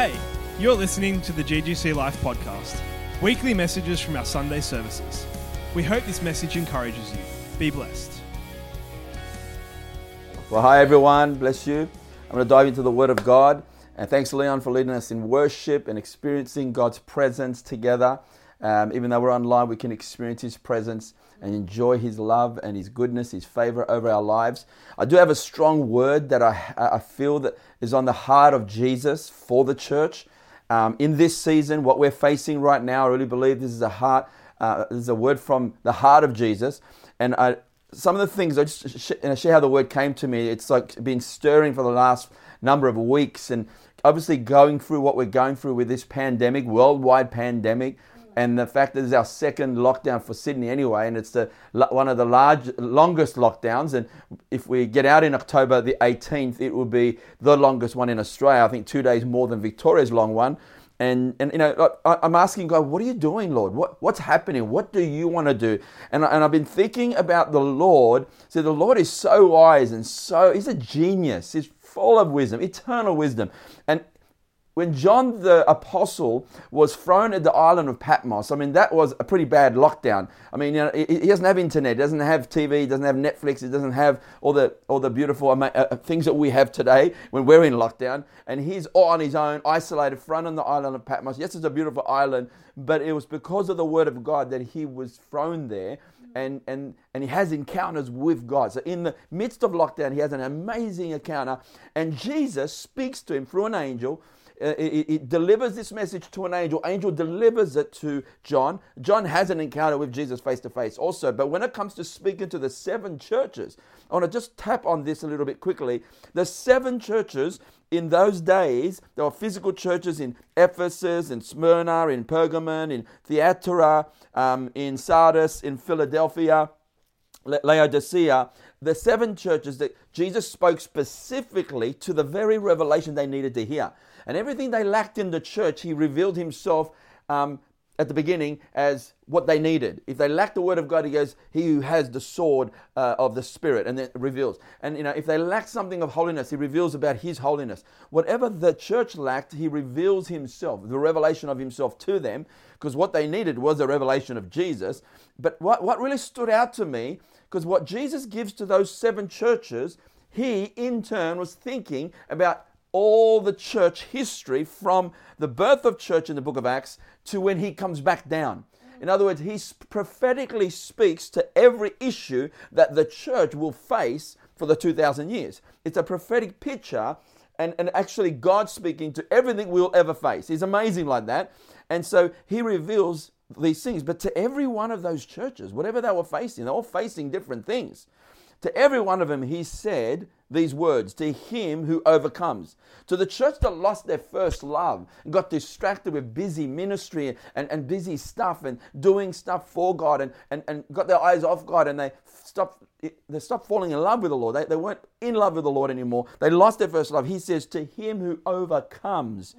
Hey, you're listening to the GGC Life podcast, weekly messages from our Sunday services. We hope this message encourages you. Be blessed. Well, hi everyone, bless you. I'm going to dive into the Word of God. And thanks, Leon, for leading us in worship and experiencing God's presence together. Um, even though we're online, we can experience His presence and enjoy His love and His goodness, His favor over our lives. I do have a strong word that I, I feel that is on the heart of Jesus for the church. Um, in this season, what we're facing right now, I really believe this is a heart, uh, this is a word from the heart of Jesus. And I, some of the things I just sh- share how the word came to me. It's like been stirring for the last number of weeks, and obviously going through what we're going through with this pandemic, worldwide pandemic, and the fact that it's our second lockdown for Sydney anyway, and it's the one of the large, longest lockdowns. And if we get out in October the 18th, it will be the longest one in Australia. I think two days more than Victoria's long one. And, and you know, I, I'm asking God, what are you doing, Lord? What, what's happening? What do you want to do? And, and I've been thinking about the Lord. So the Lord is so wise and so, he's a genius. He's full of wisdom, eternal wisdom. And when John the Apostle was thrown at the island of Patmos, I mean, that was a pretty bad lockdown. I mean, you know, he doesn't have internet, he doesn't have TV, he doesn't have Netflix, he doesn't have all the, all the beautiful uh, uh, things that we have today when we're in lockdown. And he's all on his own, isolated, front on the island of Patmos. Yes, it's a beautiful island, but it was because of the word of God that he was thrown there. And, and, and he has encounters with God. So, in the midst of lockdown, he has an amazing encounter, and Jesus speaks to him through an angel it, it, delivers this message to an angel. Angel delivers it to John. John has an encounter with Jesus face to face also. But when it comes to speaking to the seven churches, I want to just tap on this a little bit quickly. The seven churches in those days, there were physical churches in Ephesus, in Smyrna, in Pergamon, in Thyatira, um, in Sardis, in Philadelphia, Laodicea. The seven churches that Jesus spoke specifically to the very revelation they needed to hear. And everything they lacked in the church, he revealed himself um, at the beginning as what they needed. If they lacked the word of God, he goes, He who has the sword uh, of the Spirit, and then reveals. And you know, if they lacked something of holiness, he reveals about his holiness. Whatever the church lacked, he reveals himself, the revelation of himself to them, because what they needed was a revelation of Jesus. But what, what really stood out to me, because what Jesus gives to those seven churches, he in turn was thinking about all the church history from the birth of church in the book of Acts to when he comes back down. Mm. In other words, he prophetically speaks to every issue that the church will face for the 2,000 years. It's a prophetic picture and, and actually God speaking to everything we'll ever face. He's amazing like that. And so he reveals these things. But to every one of those churches, whatever they were facing, they're all facing different things. To every one of them, he said these words to him who overcomes. To the church that lost their first love and got distracted with busy ministry and, and busy stuff and doing stuff for God and, and, and got their eyes off God and they stopped, they stopped falling in love with the Lord. They, they weren't in love with the Lord anymore. They lost their first love. He says, To him who overcomes.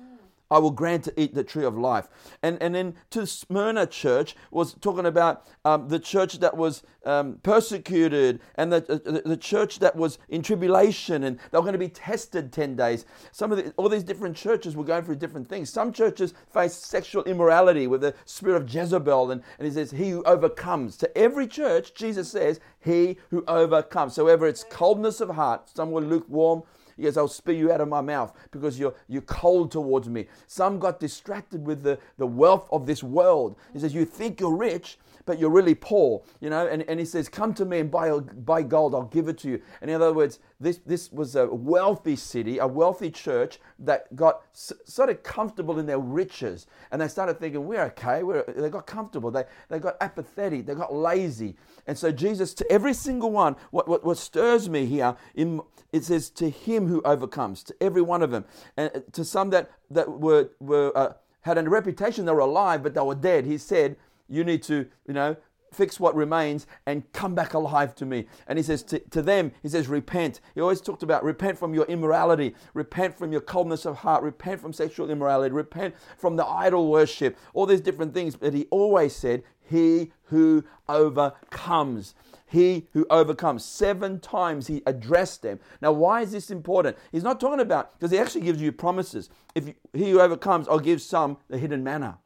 I will grant to eat the tree of life. And, and then to Smyrna church was talking about um, the church that was um, persecuted and the, the, the, church that was in tribulation and they were going to be tested 10 days. Some of the, all these different churches were going through different things. Some churches faced sexual immorality with the spirit of Jezebel. And, and he says, He who overcomes. To every church, Jesus says, He who overcomes. So whether it's coldness of heart, some were lukewarm, he I'll spew you out of my mouth because you're, you're cold towards me. Some got distracted with the, the wealth of this world. He says, You think you're rich, but you're really poor, you know. And, and he says, Come to me and buy, buy gold, I'll give it to you. And in other words, this, this was a wealthy city, a wealthy church that got s- sort of comfortable in their riches. And they started thinking, We're okay. We're, they got comfortable. They, they got apathetic. They got lazy. And so, Jesus, to every single one, what, what, what stirs me here, in, it says, To him who overcomes, to every one of them. And uh, to some that, that were, were uh, had a reputation, they were alive, but they were dead. He said, you need to, you know, fix what remains and come back alive to me. And he says to, to, them, he says, repent. He always talked about repent from your immorality, repent from your coldness of heart, repent from sexual immorality, repent from the idol worship, all these different things. But he always said, he who overcomes. he who overcomes. Seven times he addressed them. Now, why is this important? He's not talking about, because he actually gives you promises. If you, he who overcomes, I'll give some the hidden manna.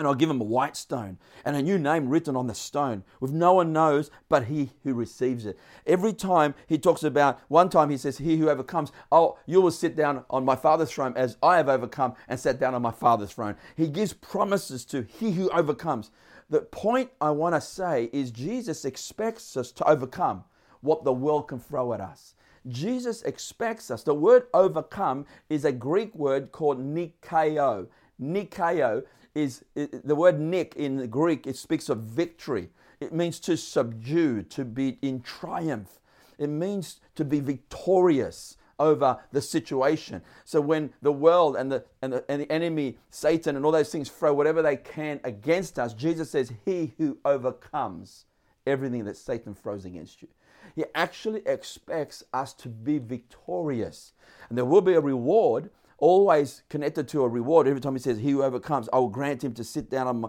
And I'll give him a white stone and a new name written on the stone, with no one knows but he who receives it. Every time he talks about, one time he says, He who overcomes, oh, you will sit down on my father's throne as I have overcome and sat down on my father's throne. He gives promises to he who overcomes. The point I want to say is Jesus expects us to overcome what the world can throw at us. Jesus expects us. The word overcome is a Greek word called nikao. Nikao is the word nik in the Greek, it speaks of victory. It means to subdue, to be in triumph. It means to be victorious over the situation. So when the world and the, and the, and the enemy, Satan, and all those things throw whatever they can against us, Jesus says, He who overcomes everything that Satan throws against you. He actually expects us to be victorious. And there will be a reward always connected to a reward. Every time he says, He who overcomes, I will grant him to sit down my,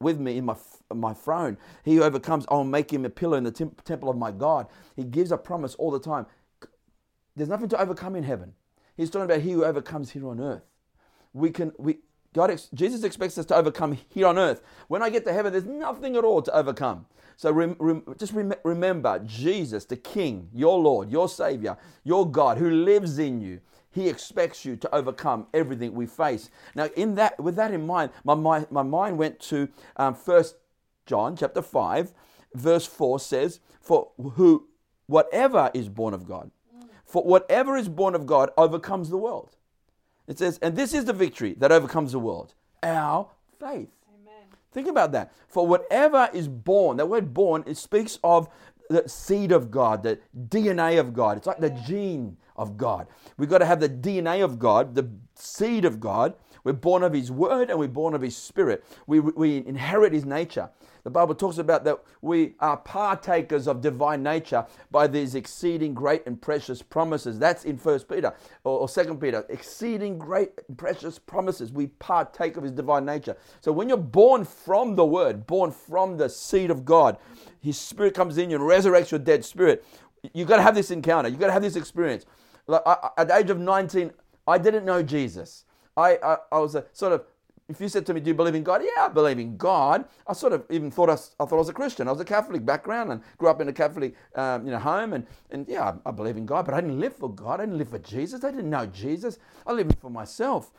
with me in my, my throne. He who overcomes, I will make him a pillar in the temp- temple of my God. He gives a promise all the time. There's nothing to overcome in heaven. He's talking about he who overcomes here on earth. We can, we, God, Jesus expects us to overcome here on earth. When I get to heaven, there's nothing at all to overcome. So rem, rem, just rem, remember Jesus, the King, your Lord, your Savior, your God who lives in you. He expects you to overcome everything we face. Now, in that, with that in mind, my, my, my mind went to um, 1 John chapter 5, verse 4 says, For who whatever is born of God, for whatever is born of God overcomes the world. It says, and this is the victory that overcomes the world, our faith. Amen. Think about that. For whatever is born, that word born, it speaks of the seed of God, the DNA of God. It's like the gene of God. We've got to have the DNA of God, the seed of God. We're born of His Word and we're born of His Spirit. We, we inherit His nature. The Bible talks about that we are partakers of divine nature by these exceeding great and precious promises. That's in First Peter or, or Second Peter. Exceeding great and precious promises. We partake of His divine nature. So when you're born from the Word, born from the seed of God, His Spirit comes in you and resurrects your dead spirit. You've got to have this encounter. You've got to have this experience. Like I, at the age of 19, I didn't know Jesus. I, I, I was a sort of, if you said to me, do you believe in God? Yeah, I believe in God. I sort of even thought I, I thought I was a Christian. I was a Catholic background and grew up in a Catholic um, you know, home. And, and yeah, I, I believe in God, but I didn't live for God. I didn't live for Jesus. I didn't know Jesus. I lived for myself.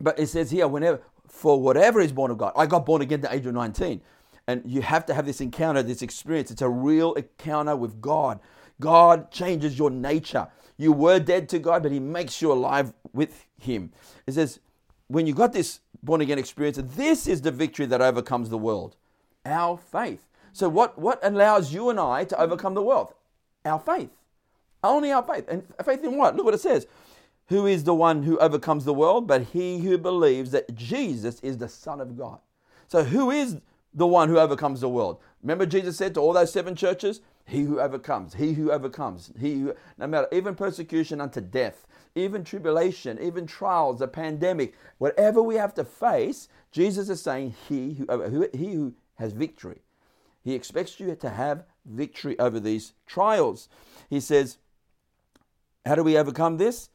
But it says here, whenever, for whatever is born of God, I got born again at the age of 19. And you have to have this encounter, this experience. It's a real encounter with God. God changes your nature. You were dead to God, but He makes you alive with Him. It says, when you got this born again experience, this is the victory that overcomes the world our faith. So, what, what allows you and I to overcome the world? Our faith. Only our faith. And faith in what? Look what it says. Who is the one who overcomes the world? But he who believes that Jesus is the Son of God. So, who is the one who overcomes the world? Remember, Jesus said to all those seven churches, he who overcomes, he who overcomes, he who, no matter, even persecution unto death, even tribulation, even trials, a pandemic, whatever we have to face, Jesus is saying, he who, who, he who has victory. He expects you to have victory over these trials. He says, How do we overcome this?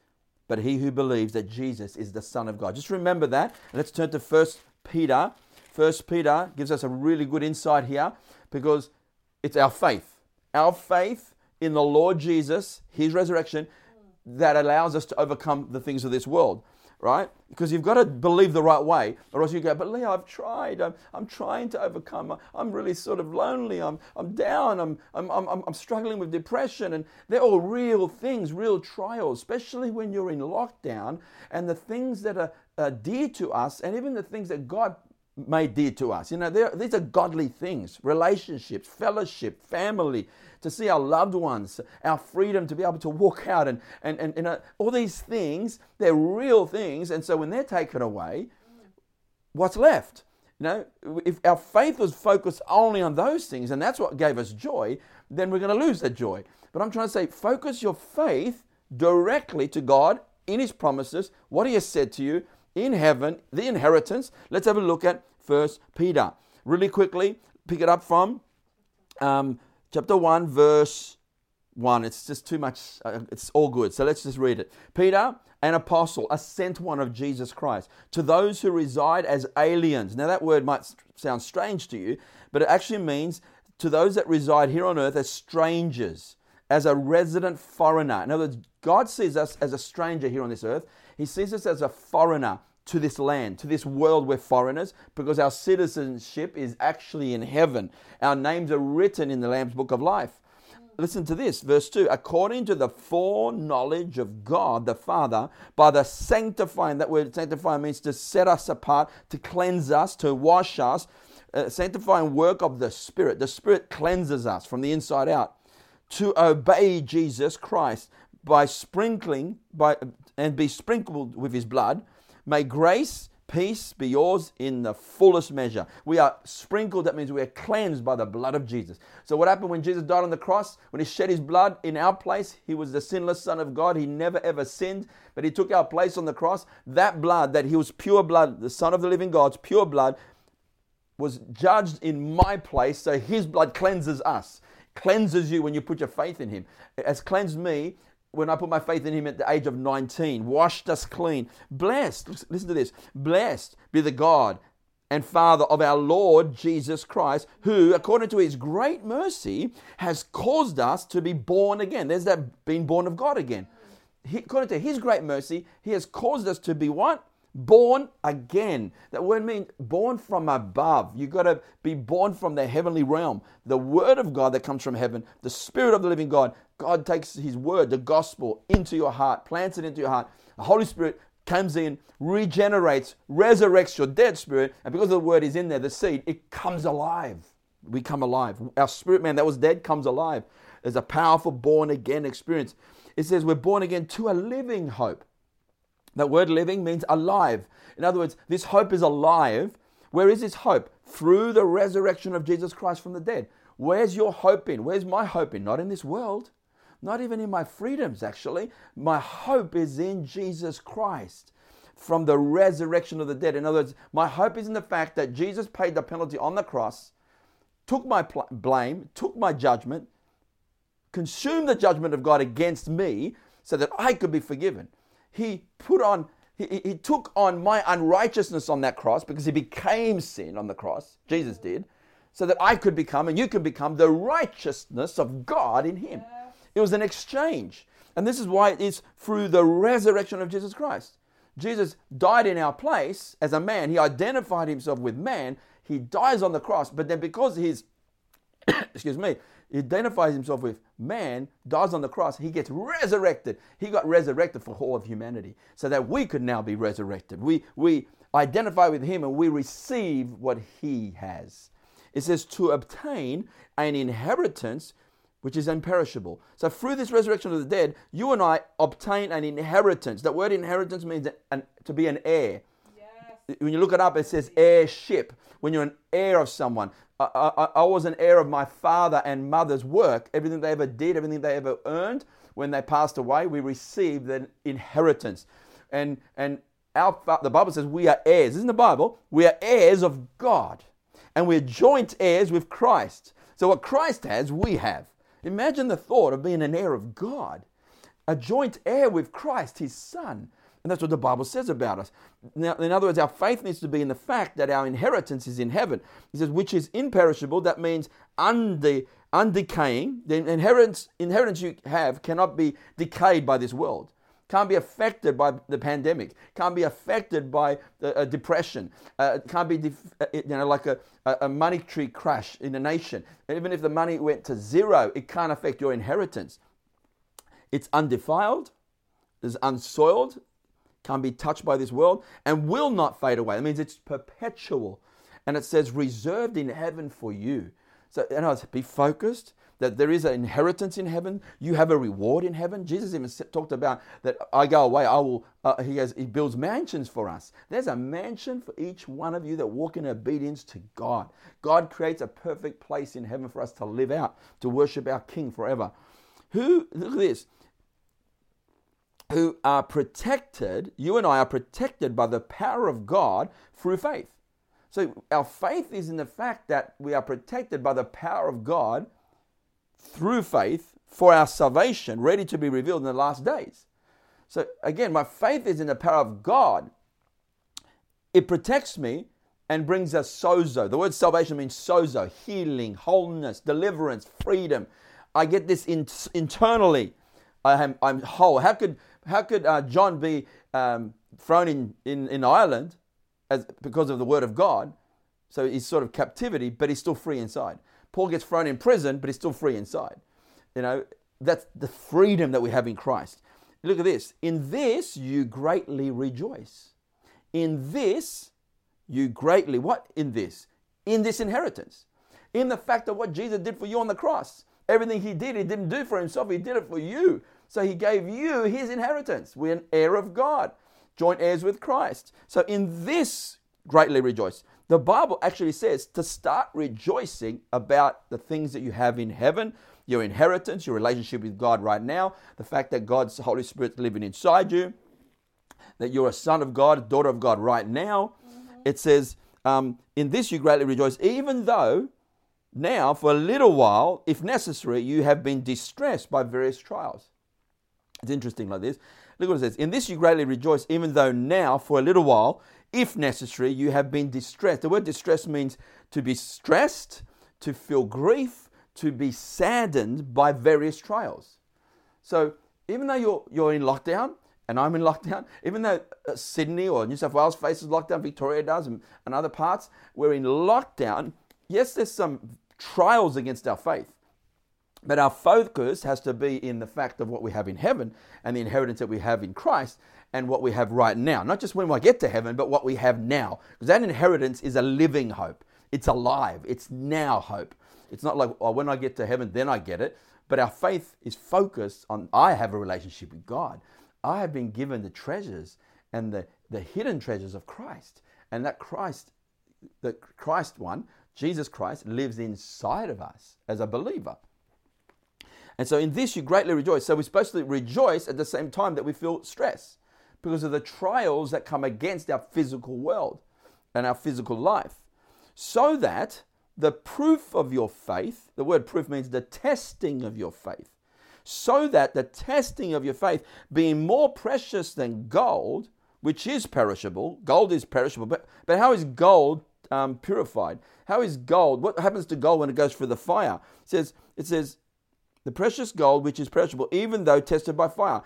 But he who believes that Jesus is the Son of God. Just remember that. Let's turn to First Peter. First Peter gives us a really good insight here because it's our faith our faith in the Lord Jesus, his resurrection, that allows us to overcome the things of this world, right? Because you've got to believe the right way, or else you go, but Leo, I've tried. I'm, I'm trying to overcome. I'm really sort of lonely. I'm, I'm down. I'm, I'm, I'm, I'm struggling with depression. And they're all real things, real trials, especially when you're in lockdown and the things that are, are dear to us, and even the things that God made dear to us. You know, these are godly things relationships, fellowship, family, to see our loved ones, our freedom to be able to walk out, and, and, and, and uh, all these things, they're real things. And so when they're taken away, what's left? You know, if our faith was focused only on those things and that's what gave us joy, then we're going to lose that joy. But I'm trying to say, focus your faith directly to God in His promises, what He has said to you, in heaven, the inheritance. Let's have a look at First Peter. Really quickly, pick it up from um, chapter 1, verse 1. It's just too much. Uh, it's all good. So let's just read it. Peter, an apostle, a sent one of Jesus Christ, to those who reside as aliens. Now, that word might sound strange to you, but it actually means to those that reside here on earth as strangers, as a resident foreigner. In other words, God sees us as a stranger here on this earth. He sees us as a foreigner to this land, to this world. We're foreigners because our citizenship is actually in heaven. Our names are written in the Lamb's book of life. Listen to this, verse 2 according to the foreknowledge of God the Father, by the sanctifying, that word sanctify means to set us apart, to cleanse us, to wash us, uh, sanctifying work of the Spirit. The Spirit cleanses us from the inside out to obey Jesus Christ by sprinkling by and be sprinkled with his blood May grace, peace be yours in the fullest measure. We are sprinkled, that means we are cleansed by the blood of Jesus. So, what happened when Jesus died on the cross? When he shed his blood in our place, he was the sinless Son of God. He never ever sinned, but he took our place on the cross. That blood, that he was pure blood, the Son of the living God's pure blood, was judged in my place. So, his blood cleanses us cleanses you when you put your faith in him. It has cleansed me when I put my faith in him at the age of 19, washed us clean. Blessed, listen to this, blessed be the God and Father of our Lord Jesus Christ, who, according to his great mercy, has caused us to be born again. There's that being born of God again. He, according to his great mercy, he has caused us to be what? born again. That word means born from above. You've got to be born from the heavenly realm. The word of God that comes from heaven, the spirit of the living God. God takes his word, the gospel, into your heart, plants it into your heart. The Holy Spirit comes in, regenerates, resurrects your dead spirit, and because the word is in there, the seed, it comes alive. We come alive. Our spirit man that was dead comes alive. There's a powerful born again experience. It says we're born again to a living hope. That word living means alive. In other words, this hope is alive. Where is this hope? Through the resurrection of Jesus Christ from the dead. Where's your hope in? Where's my hope in? Not in this world, not even in my freedoms, actually. My hope is in Jesus Christ from the resurrection of the dead. In other words, my hope is in the fact that Jesus paid the penalty on the cross, took my pl- blame, took my judgment, consumed the judgment of God against me so that I could be forgiven he put on he, he took on my unrighteousness on that cross because he became sin on the cross jesus did so that i could become and you could become the righteousness of god in him it was an exchange and this is why it is through the resurrection of jesus christ jesus died in our place as a man he identified himself with man he dies on the cross but then because he's excuse me he identifies himself with man, dies on the cross, he gets resurrected. He got resurrected for all of humanity so that we could now be resurrected. We, we identify with him and we receive what he has. It says to obtain an inheritance which is imperishable. So through this resurrection of the dead, you and I obtain an inheritance. That word inheritance means an, to be an heir. Yes. When you look it up, it says heirship. When you're an heir of someone, I, I, I, was an heir of my father and mother's work. Everything they ever did, everything they ever earned, when they passed away, we received an inheritance. And, and our, the Bible says we are heirs. Isn't the Bible? We are heirs of God. And we're joint heirs with Christ. So what Christ has, we have. Imagine the thought of being an heir of God, a joint heir with Christ, his son. And that's what the Bible says about us. Now, in other words, our faith needs to be in the fact that our inheritance is in heaven. He says, which is imperishable. That means unde, undecaying. The inheritance, inheritance you have cannot be decayed by this world. Can't be affected by the pandemic. Can't be affected by a depression. Uh, can't be, def- uh, you know, like a, a monetary crash in a nation. Even if the money went to zero, it can't affect your inheritance. It's undefiled. It's unsoiled can't be touched by this world, and will not fade away. That means it's perpetual. And it says, reserved in heaven for you. So, other words, be focused that there is an inheritance in heaven. You have a reward in heaven. Jesus even talked about that I go away, I will, uh, he, has, he builds mansions for us. There's a mansion for each one of you that walk in obedience to God. God creates a perfect place in heaven for us to live out, to worship our King forever. Who, look at this, who are protected, you and I are protected by the power of God through faith. So our faith is in the fact that we are protected by the power of God through faith for our salvation, ready to be revealed in the last days. So again, my faith is in the power of God. It protects me and brings us sozo. The word salvation means sozo, healing, wholeness, deliverance, freedom. I get this in, internally. I am, I'm whole. How could, how could uh, John be um, thrown in, in, in Ireland as, because of the word of God? So he's sort of captivity, but he's still free inside. Paul gets thrown in prison, but he's still free inside. You know, that's the freedom that we have in Christ. Look at this. In this you greatly rejoice. In this you greatly, what in this? In this inheritance. In the fact of what Jesus did for you on the cross. Everything he did, he didn't do for himself, he did it for you. So he gave you his inheritance. We're an heir of God, joint heirs with Christ. So in this greatly rejoice. The Bible actually says to start rejoicing about the things that you have in heaven, your inheritance, your relationship with God right now, the fact that God's Holy Spirit living inside you, that you're a son of God, daughter of God right now. Mm-hmm. It says, um, In this you greatly rejoice, even though now, for a little while, if necessary, you have been distressed by various trials. It's interesting like this. Look what it says. In this you greatly rejoice, even though now, for a little while, if necessary, you have been distressed. The word distress means to be stressed, to feel grief, to be saddened by various trials. So even though you're, you're in lockdown, and I'm in lockdown, even though uh, Sydney or New South Wales faces lockdown, Victoria does, and, and other parts, we're in lockdown. Yes, there's some trials against our faith. But our focus has to be in the fact of what we have in heaven and the inheritance that we have in Christ and what we have right now. Not just when I get to heaven, but what we have now. Because that inheritance is a living hope. It's alive. It's now hope. It's not like, oh, when I get to heaven, then I get it. But our faith is focused on I have a relationship with God. I have been given the treasures and the, the hidden treasures of Christ. And that Christ, the Christ one, Jesus Christ, lives inside of us as a believer. And so in this you greatly rejoice. So we're supposed to rejoice at the same time that we feel stress because of the trials that come against our physical world and our physical life. So that the proof of your faith, the word proof means the testing of your faith, so that the testing of your faith, being more precious than gold, which is perishable, gold is perishable, but, but how is gold um, purified? How is gold? What happens to gold when it goes through the fire? It says, it says, the precious gold which is perishable, even though tested by fire.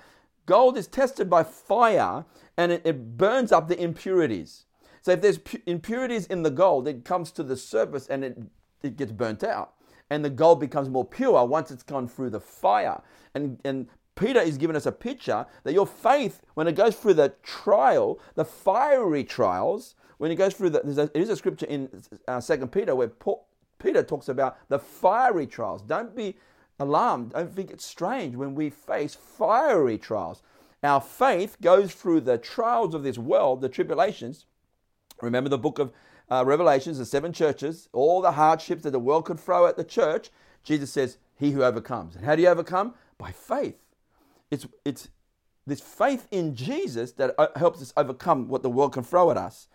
Gold is tested by fire and it, it burns up the impurities. So if there's pu- impurities in the gold, it comes to the surface and it, it gets burnt out. And the gold becomes more pure once it's gone through the fire. And, and Peter is giving us a picture that your faith, when it goes through the trial, the fiery trials, when it goes through the, there's a, a scripture in uh, Second Peter where Paul, Peter talks about the fiery trials. Don't be alarmed. Don't think it's strange when we face fiery trials. Our faith goes through the trials of this world, the tribulations. Remember the book of uh, Revelations, the seven churches, all the hardships that the world could throw at the church. Jesus says, He who overcomes. And how do you overcome? By faith. It's, it's this faith in Jesus that uh, helps us overcome what the world can throw at us.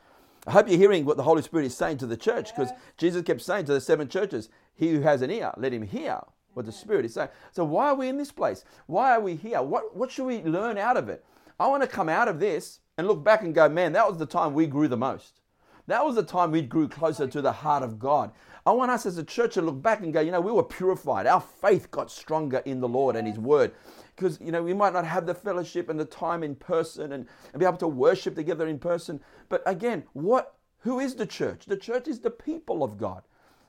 I hope you're hearing what the Holy Spirit is saying to the church because Jesus kept saying to the seven churches, He who has an ear, let him hear what the Spirit is saying. So why are we in this place? Why are we here? What, what should we learn out of it? I want to come out of this and look back and go, man, that was the time we grew the most. That was the time we grew closer to the heart of God. I want us as a church to look back and go, you know, we were purified. Our faith got stronger in the Lord and His Word. Because, you know, we might not have the fellowship and the time in person and, and be able to worship together in person. But again, what who is the church? The church is the people of God.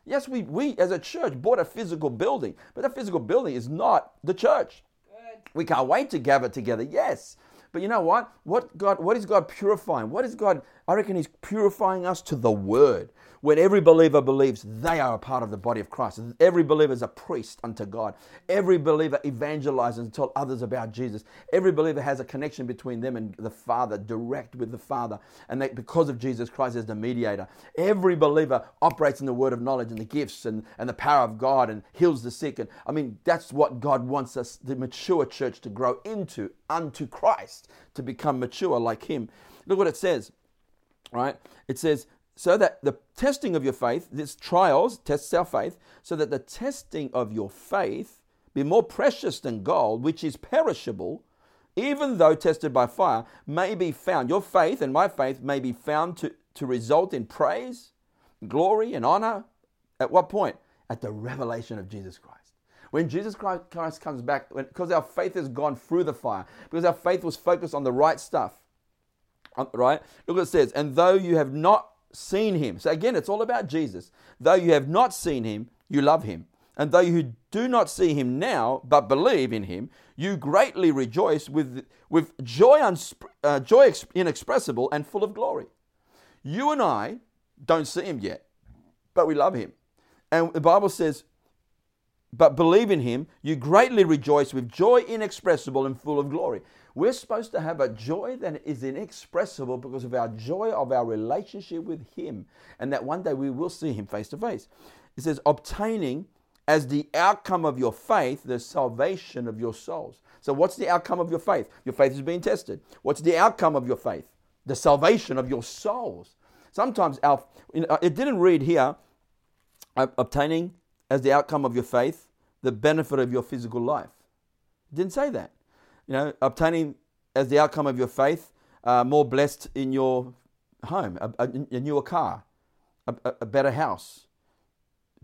Yes, we, we as a church bought a physical building, but that physical building is not the church. Good. We can't wait to gather together, yes. But you know what? What God what is God purifying? What is God? I reckon He's purifying us to the word when every believer believes they are a part of the body of Christ. Every believer is a priest unto God. Every believer evangelizes and tells others about Jesus. Every believer has a connection between them and the Father, direct with the Father. And that because of Jesus Christ as the mediator, every believer operates in the word of knowledge and the gifts and, and the power of God and heals the sick. And I mean, that's what God wants us, the mature church, to grow into, unto Christ, to become mature like Him. Look what it says, right? It says, so that the testing of your faith, this trials tests our faith, so that the testing of your faith be more precious than gold, which is perishable, even though tested by fire, may be found. Your faith and my faith may be found to, to result in praise, glory, and honor. At what point? At the revelation of Jesus Christ. When Jesus Christ comes back, because our faith has gone through the fire, because our faith was focused on the right stuff, uh, right? Look what it says. And though you have not seen him. So again, it's all about Jesus. Though you have not seen him, you love him. And though you do not see him now, but believe in him, you greatly rejoice with, with joy, uh, joy inexpressible and full of glory. You and I don't see him yet, but we love him. And the Bible says, but believe in him, you greatly rejoice with joy inexpressible and full of glory. We're supposed to have a joy that is inexpressible because of our joy of our relationship with Him, and that one day we will see Him face to face. It says, obtaining as the outcome of your faith the salvation of your souls. So, what's the outcome of your faith? Your faith is being tested. What's the outcome of your faith? The salvation of your souls. Sometimes our, it didn't read here, uh, obtaining as the outcome of your faith the benefit of your physical life. It didn't say that you know, obtaining as the outcome of your faith, uh, more blessed in your home, a, a, a newer car, a, a better house,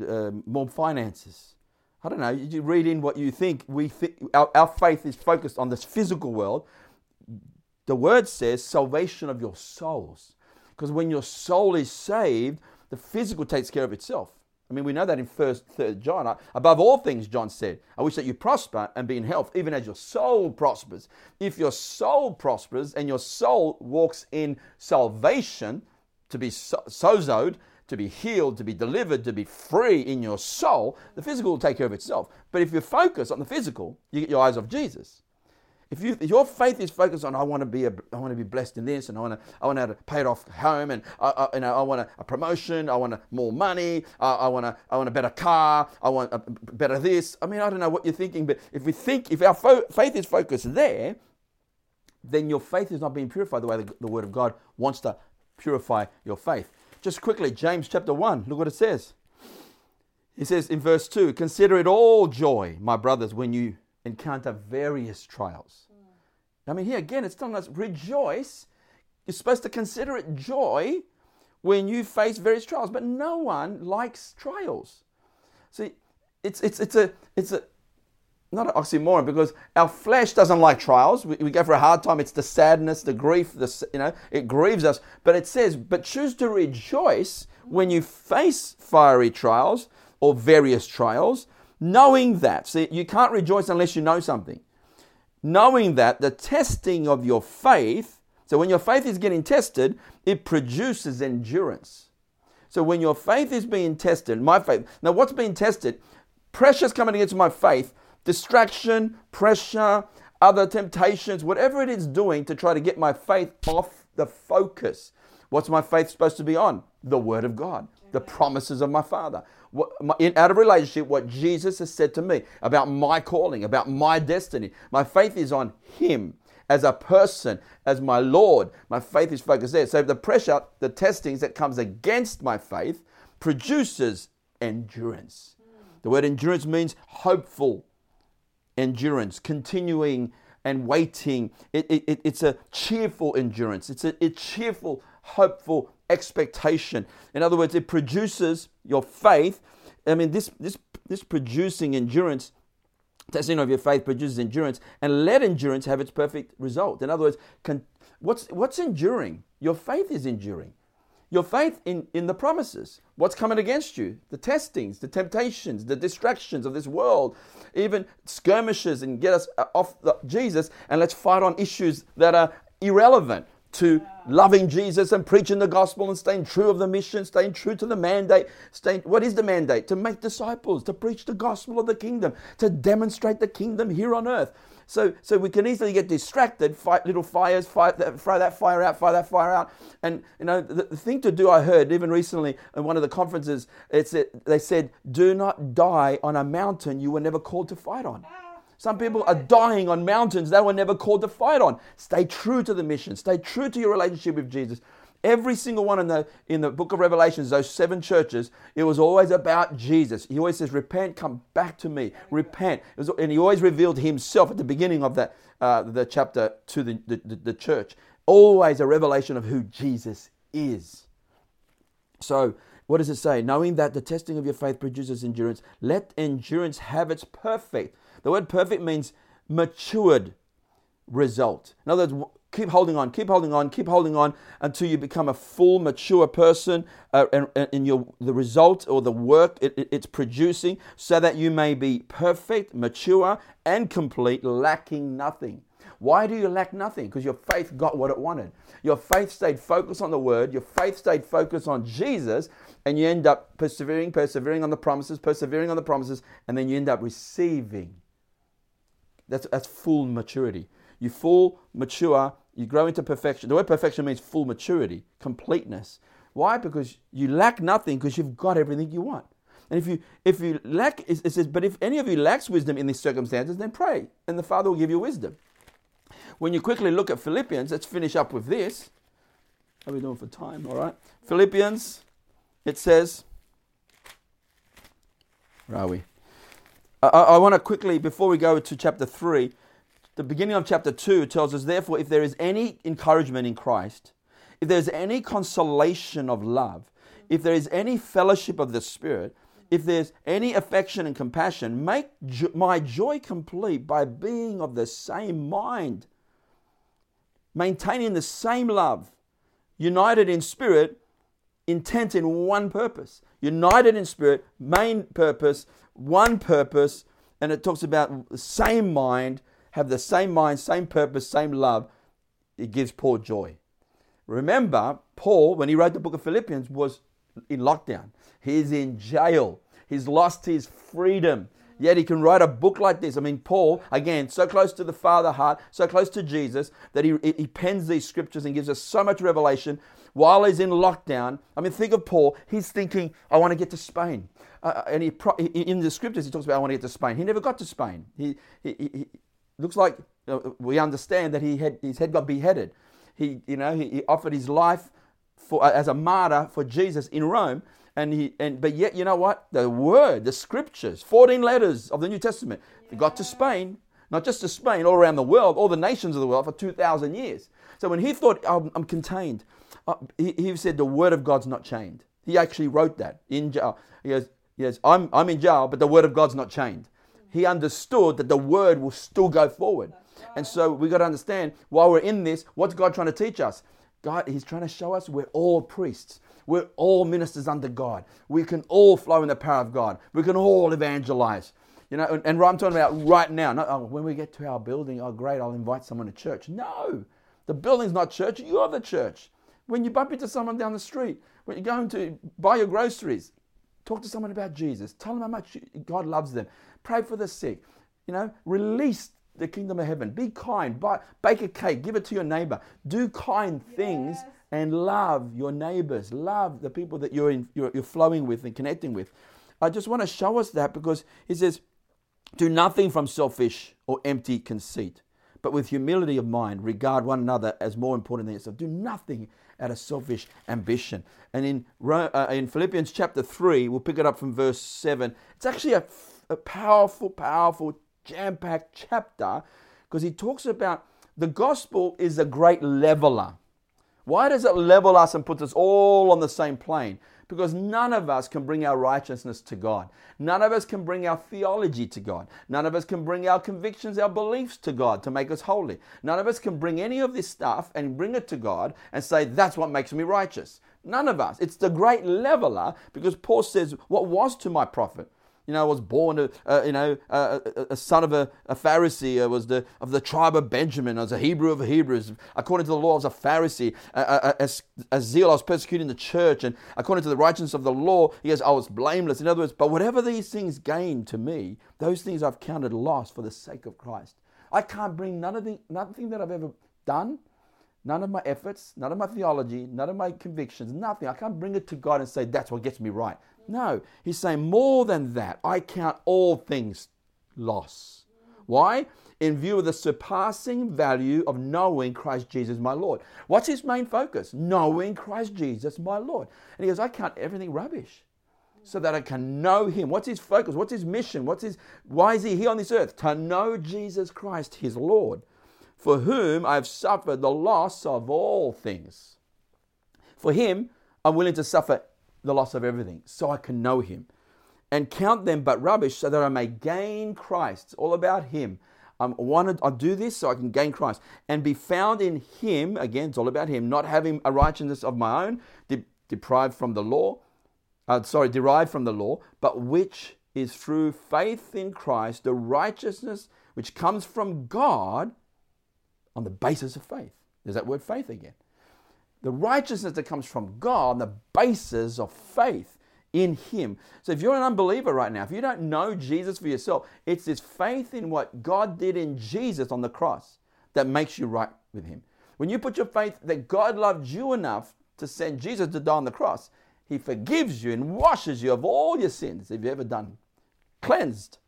uh, more finances. I don't know. You read in what you think. We our, our faith is focused on this physical world. The word says salvation of your souls, because when your soul is saved, the physical takes care of itself. I mean, we know that in First, Third John. Uh, above all things, John said, "I wish that you prosper and be in health, even as your soul prospers." If your soul prospers and your soul walks in salvation, to be so- sozoed, to be healed, to be delivered, to be free in your soul, the physical will take care of itself. But if you focus on the physical, you get your eyes off Jesus. If, you, if your faith is focused on I want to be a, I want to be blessed in this, and I want to I want to pay it off home, and I, I you know I want a, a promotion, I want a, more money, I, I want a, I want a better car, I want a better this. I mean I don't know what you're thinking, but if we think if our fo- faith is focused there, then your faith is not being purified the way the, the Word of God wants to purify your faith. Just quickly, James chapter one. Look what it says. He says in verse 2 Consider it all joy, my brothers, when you encounter various trials. I mean, here again, it's telling us rejoice. You're supposed to consider it joy when you face various trials, but no one likes trials. See, it's, it's, it's a, it's a, not an oxymoron because our flesh doesn't like trials. We, we, go for a hard time. It's the sadness, the grief, the, you know, it grieves us. But it says, but choose to rejoice when you face fiery trials or various trials, Knowing that, see, you can't rejoice unless you know something. Knowing that the testing of your faith, so when your faith is getting tested, it produces endurance. So when your faith is being tested, my faith, now what's being tested? Pressure's coming against my faith, distraction, pressure, other temptations, whatever it is doing to try to get my faith off the focus. What's my faith supposed to be on? The Word of God, the promises of my Father what, in, out of relationship what Jesus has said to me about my calling, about my destiny. My faith is on Him as a person, as my Lord. My faith is focused there. So the pressure, the testings that comes against my faith produces endurance. The word endurance means hopeful endurance, continuing and waiting. It, it, it's a cheerful endurance. It's a, a cheerful, hopeful expectation. In other words, it produces your faith. I mean, this, this, this producing endurance, testing of your faith produces endurance, and let endurance have its perfect result. In other words, what's, what's enduring? Your faith is enduring. Your faith in, in the promises. What's coming against you? The testings, the temptations, the distractions of this world, even skirmishes and get us uh, off the, Jesus and let's fight on issues that are irrelevant to loving Jesus and preaching the gospel and staying true of the mission, staying true to the mandate. Staying, what is the mandate? To make disciples, to preach the gospel of the kingdom, to demonstrate the kingdom here on earth. So, so we can easily get distracted, fight little fires, fight that, throw that fire out, fire that fire out. And you know, the, the thing to do, I heard even recently in one of the conferences, it's they said, "Do not die on a mountain you were never called to fight on." Some people are dying on mountains they were never called to fight on. Stay true to the mission, stay true to your relationship with Jesus, Every single one in the in the book of Revelations, those seven churches, it was always about Jesus. He always says, "Repent, come back to me. Repent." Was, and he always revealed himself at the beginning of that uh, the chapter to the, the, the church. Always a revelation of who Jesus is. So, what does it say? Knowing that the testing of your faith produces endurance, let endurance have its perfect. The word perfect means matured result. In other words, keep holding on, keep holding on, keep holding on until you become a full, mature person uh, and, your, the result or the work it, it, it's producing, so that you may be perfect, mature, and complete, lacking nothing. Why do you lack nothing? Because your faith got what it wanted. Your faith stayed focused on the word, your faith stayed focused on Jesus, and you end up persevering, persevering on the promises, persevering on the promises, and then you end up receiving. That's, that's full maturity. You full mature, you grow into perfection. The word perfection means full maturity, completeness. Why? Because you lack nothing because you've got everything you want. And if you if you lack, it says, but if any of you lacks wisdom in these circumstances, then pray, and the Father will give you wisdom. When you quickly look at Philippians, let's finish up with this. How are we doing for time? All right. Philippians, it says, where are we? I, I want to quickly, before we go to chapter 3, the beginning of chapter 2 tells us, therefore, if there is any encouragement in Christ, if there is any consolation of love, if there is any fellowship of the Spirit, if there's any affection and compassion, make jo- my joy complete by being of the same mind, maintaining the same love, united in spirit, intent in one purpose. United in spirit, main purpose, one purpose, and it talks about the same mind, have the same mind, same purpose, same love. It gives Paul joy. Remember, Paul, when he wrote the book of Philippians, was in lockdown. He's in jail. He's lost his freedom. Yet he can write a book like this. I mean, Paul, again, so close to the Father heart, so close to Jesus, that he, he pens these scriptures and gives us so much revelation while he's in lockdown. I mean, think of Paul. He's thinking, I want to get to Spain. Uh, uh and he, in the scriptures, he talks about, I want to get to Spain. He never got to Spain. He, he, he looks like uh, we understand that he had, his head got beheaded. He, you know, he, he offered his life for, as a martyr for Jesus in Rome. And he, and, but yet, you know what? The word, the scriptures, 14 letters of the New Testament, they got to Spain, not just to Spain, all around the world, all the nations of the world for 2,000 years. So when he thought, I'm, I'm contained, uh, Uh, he, he, said, the word of God's not chained. He actually wrote that in jail. He goes, he goes I'm, I'm in jail, but the word of God's not chained. He understood that the word will still go forward. And so we got to understand while we're in this, what's God trying to teach us? God, He's trying to show us we're all priests. We're all ministers under God. We can all flow in the power of God. We can all evangelize. You know, and, and I'm talking about right now. Not, oh, when we get to our building, oh, great, I'll invite someone to church. No, the building's not church. You're the church. When you bump into someone down the street, when you're going to buy your groceries, talk to someone about Jesus. Tell them how much God loves them. Pray for the sick. You know, release the kingdom of heaven. Be kind. Buy, bake a cake. Give it to your neighbor. Do kind things yes and love your neighbors, love the people that you're, in, you're, you're flowing with and connecting with. I just want to show us that because he says, Do nothing from selfish or empty conceit, but with humility of mind, regard one another as more important than yourself. Do nothing out of selfish ambition. And in, uh, in Philippians chapter 3, we'll pick it up from verse 7. It's actually a, a powerful, powerful, jam packed chapter because he talks about the gospel is a great leveler. Why does it level us and puts us all on the same plane? Because none of us can bring our righteousness to God. None of us can bring our theology to God. None of us can bring our convictions, our beliefs to God to make us holy. None of us can bring any of this stuff and bring it to God and say, that's what makes me righteous. None of us. It's the great leveler because Paul says, What was to my profit? You know, I was born, a, you know, a, a, son of a, Pharisee, I was the, of the tribe of Benjamin, I was a Hebrew of Hebrews. According to the law, I was a Pharisee. As, zeal, I was persecuting the church. And according to the righteousness of the law, he I was blameless. In other words, but whatever these things gained to me, those things I've counted loss for the sake of Christ. I can't bring none of the, nothing that I've ever done, none of my efforts, none of my theology, none of my convictions, nothing. I can't bring it to God and say, that's what gets me right. No, he's saying more than that. I count all things loss. Why? In view of the surpassing value of knowing Christ Jesus my Lord. What's his main focus? Knowing Christ Jesus my Lord. And he goes, I count everything rubbish so that I can know him. What's his focus? What's his mission? What's his why is he here on this earth? To know Jesus Christ, his Lord, for whom I've suffered the loss of all things. For him, I'm willing to suffer the loss of everything so I can know him and count them but rubbish so that I may gain Christ. It's all about him. I'm wanted, I do this so I can gain Christ and be found in him. Again, it's all about him, not having a righteousness of my own, de- deprived from the law, uh, sorry, derived from the law, but which is through faith in Christ, the righteousness which comes from God on the basis of faith. There's that word faith again the righteousness that comes from God the basis of faith in Him. So if you're an unbeliever right now, if you don't know Jesus for yourself, it's this faith in what God did in Jesus on the cross that makes you right with Him. When you put your faith that God loved you enough to send Jesus to die on the cross, He forgives you and washes you of all your sins if you've ever done. Cleansed,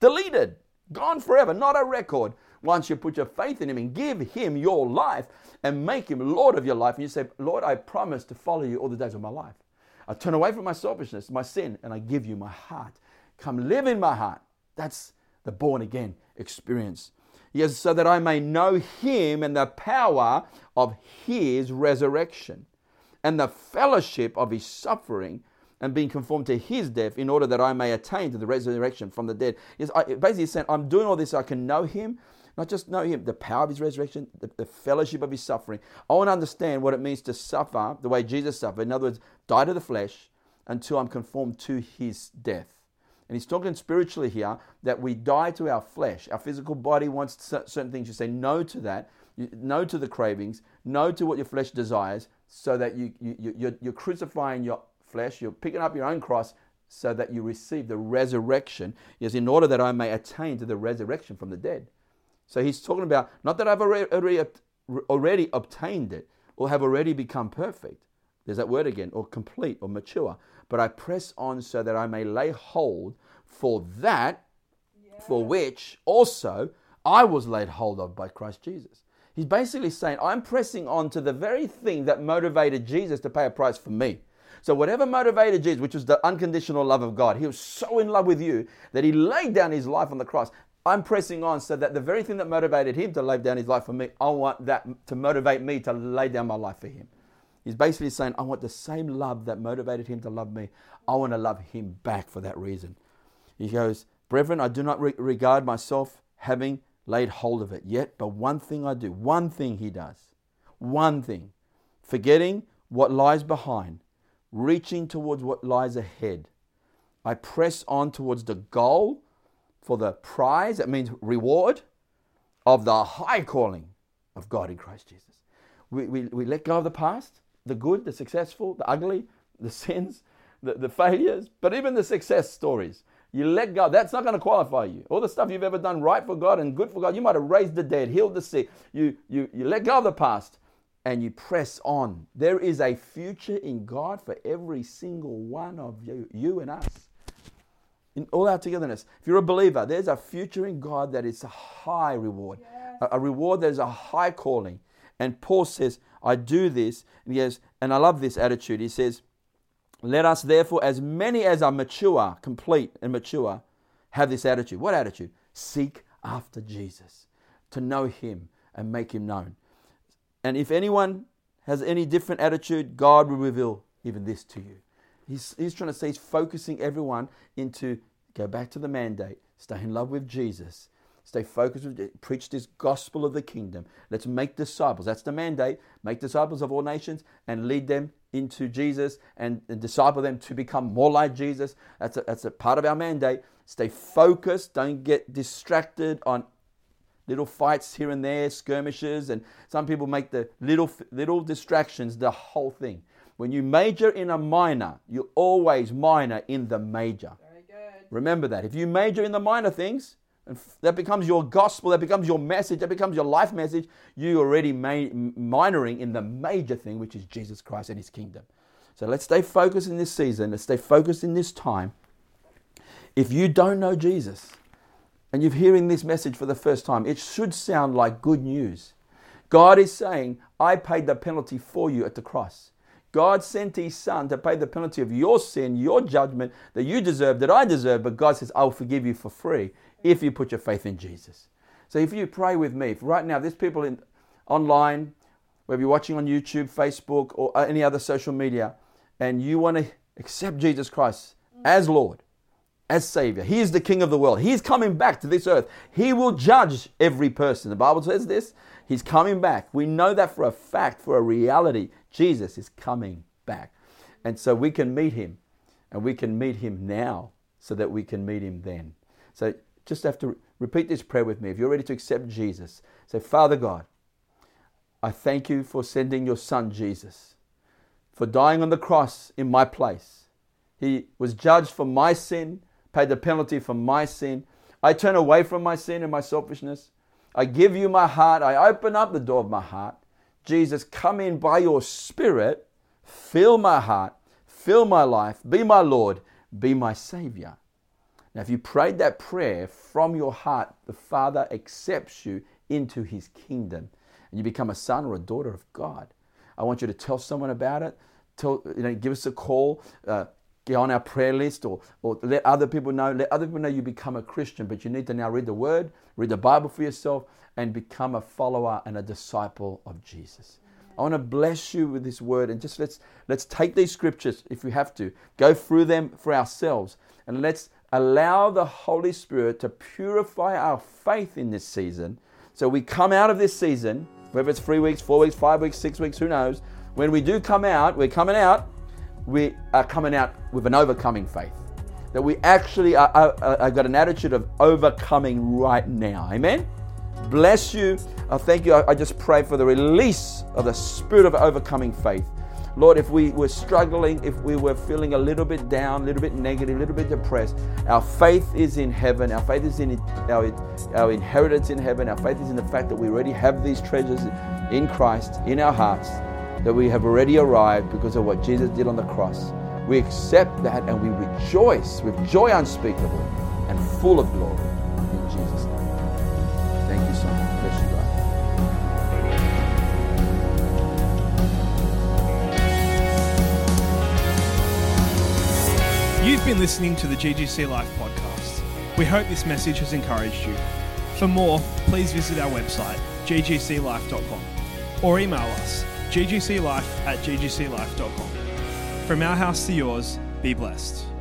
deleted, gone forever, not a record. Once you put your faith in Him and give Him your life and make Him Lord of your life, and you say, Lord, I promise to follow you all the days of my life. I turn away from my selfishness, my sin, and I give you my heart. Come live in my heart. That's the born again experience. Yes, so that I may know Him and the power of His resurrection and the fellowship of His suffering and being conformed to his death in order that I may attain to the resurrection from the dead. Yes, I, basically saying, I'm doing all this so I can know him not just know Him, the power of His resurrection, the, the, fellowship of His suffering. I want to understand what it means to suffer the way Jesus suffered. In other words, die to the flesh until I'm conformed to His death. And He's talking spiritually here that we die to our flesh. Our physical body wants certain things. You say no to that, no to the cravings, no to what your flesh desires, so that you, you, you're, you're crucifying your flesh, you're picking up your own cross so that you receive the resurrection, is in order that I may attain to the resurrection from the dead. So he's talking about not that I've already, already obtained it or have already become perfect. There's that word again, or complete or mature. But I press on so that I may lay hold for that yeah. for which also I was laid hold of by Christ Jesus. He's basically saying, I'm pressing on to the very thing that motivated Jesus to pay a price for me. So, whatever motivated Jesus, which was the unconditional love of God, he was so in love with you that he laid down his life on the cross. I'm pressing on so that the very thing that motivated him to lay down his life for me, I want that to motivate me to lay down my life for him. He's basically saying, I want the same love that motivated him to love me. I want to love him back for that reason. He goes, Brethren, I do not re- regard myself having laid hold of it yet, but one thing I do, one thing he does, one thing, forgetting what lies behind, reaching towards what lies ahead. I press on towards the goal for the prize, that means reward, of the high calling of God in Christ Jesus. We, we, we let go of the past, the good, the successful, the ugly, the sins, the, the failures, but even the success stories. You let go. That's not going to qualify you. All the stuff you've ever done right for God and good for God, you might have raised the dead, healed the sick. You, you, you let go of the past and you press on. There is a future in God for every single one of you, you and us in all our togetherness. If you're a believer, there's a future in God that is a high reward, yes. a, reward that is a high calling. And Paul says, I do this. And he goes, and I love this attitude. He says, Let us therefore, as many as are mature, complete and mature, have this attitude. What attitude? Seek after Jesus, to know him and make him known. And if anyone has any different attitude, God will reveal even this to you. He's, he's trying to say he's focusing everyone into go back to the mandate, stay in love with Jesus, stay focused with preach this gospel of the kingdom. Let's make disciples. That's the mandate. Make disciples of all nations and lead them into Jesus and, and disciple them to become more like Jesus. That's a, that's a part of our mandate. Stay focused. Don't get distracted on little fights here and there, skirmishes, and some people make the little little distractions the whole thing. When you major in a minor, you always minor in the major. Very good. Remember that. If you major in the minor things, and that becomes your gospel, that becomes your message, that becomes your life message, you already ma- minoring in the major thing, which is Jesus Christ and his kingdom. So let's stay focused in this season. Let's stay focused in this time. If you don't know Jesus, and you're hearing this message for the first time, it should sound like good news. God is saying, I paid the penalty for you at the cross. God sent his son to pay the penalty of your sin, your judgment that you deserve, that I deserve, but God says, I'll forgive you for free if you put your faith in Jesus. So if you pray with me, right now, there's people in, online, whether you're watching on YouTube, Facebook, or uh, any other social media, and you want to accept Jesus Christ as Lord, as Savior. He is the King of the world. He's coming back to this earth. He will judge every person. The Bible says this. He's coming back. We know that for a fact, for a reality. Jesus is coming back. And so we can meet him, and we can meet him now so that we can meet him then. So just have to repeat this prayer with me. If you're ready to accept Jesus, say, Father God, I thank you for sending your son Jesus, for dying on the cross in my place. He was judged for my sin, paid the penalty for my sin. I turn away from my sin and my selfishness. I give you my heart. I open up the door of my heart. Jesus, come in by your Spirit, fill my heart, fill my life, be my Lord, be my Savior. Now, if you prayed that prayer from your heart, the Father accepts you into His kingdom and you become a son or a daughter of God. I want you to tell someone about it. Tell, you know, give us a call. Uh, get on our prayer list or, or let other people know. Let other people know you become a Christian, but you need to now read the Word, read the Bible for yourself, and become a follower and a disciple of Jesus. I want to bless you with this word and just let's let's take these scriptures if we have to go through them for ourselves and let's allow the Holy Spirit to purify our faith in this season so we come out of this season whether it's three weeks, four weeks, five weeks, six weeks, who knows when we do come out we're coming out we are coming out with an overcoming faith that we actually are, are, are got an attitude of overcoming right now amen bless you. I thank you. I just pray for the release of the spirit of overcoming faith. Lord, if we were struggling, if we were feeling a little bit down, a little bit negative, a little bit depressed, our faith is in heaven. Our faith is in our, our inheritance in heaven. Our faith is in the fact that we already have these treasures in Christ, in our hearts, that we have already arrived because of what Jesus did on the cross. We accept that and we rejoice with joy unspeakable and full of glory. In Jesus' name. Thank you so much. Bless you, God. You've been listening to the GGC Life podcast. We hope this message has encouraged you. For more, please visit our website, ggclife.com, or email us, ggclife at ggclife.com. From our house to yours, be blessed.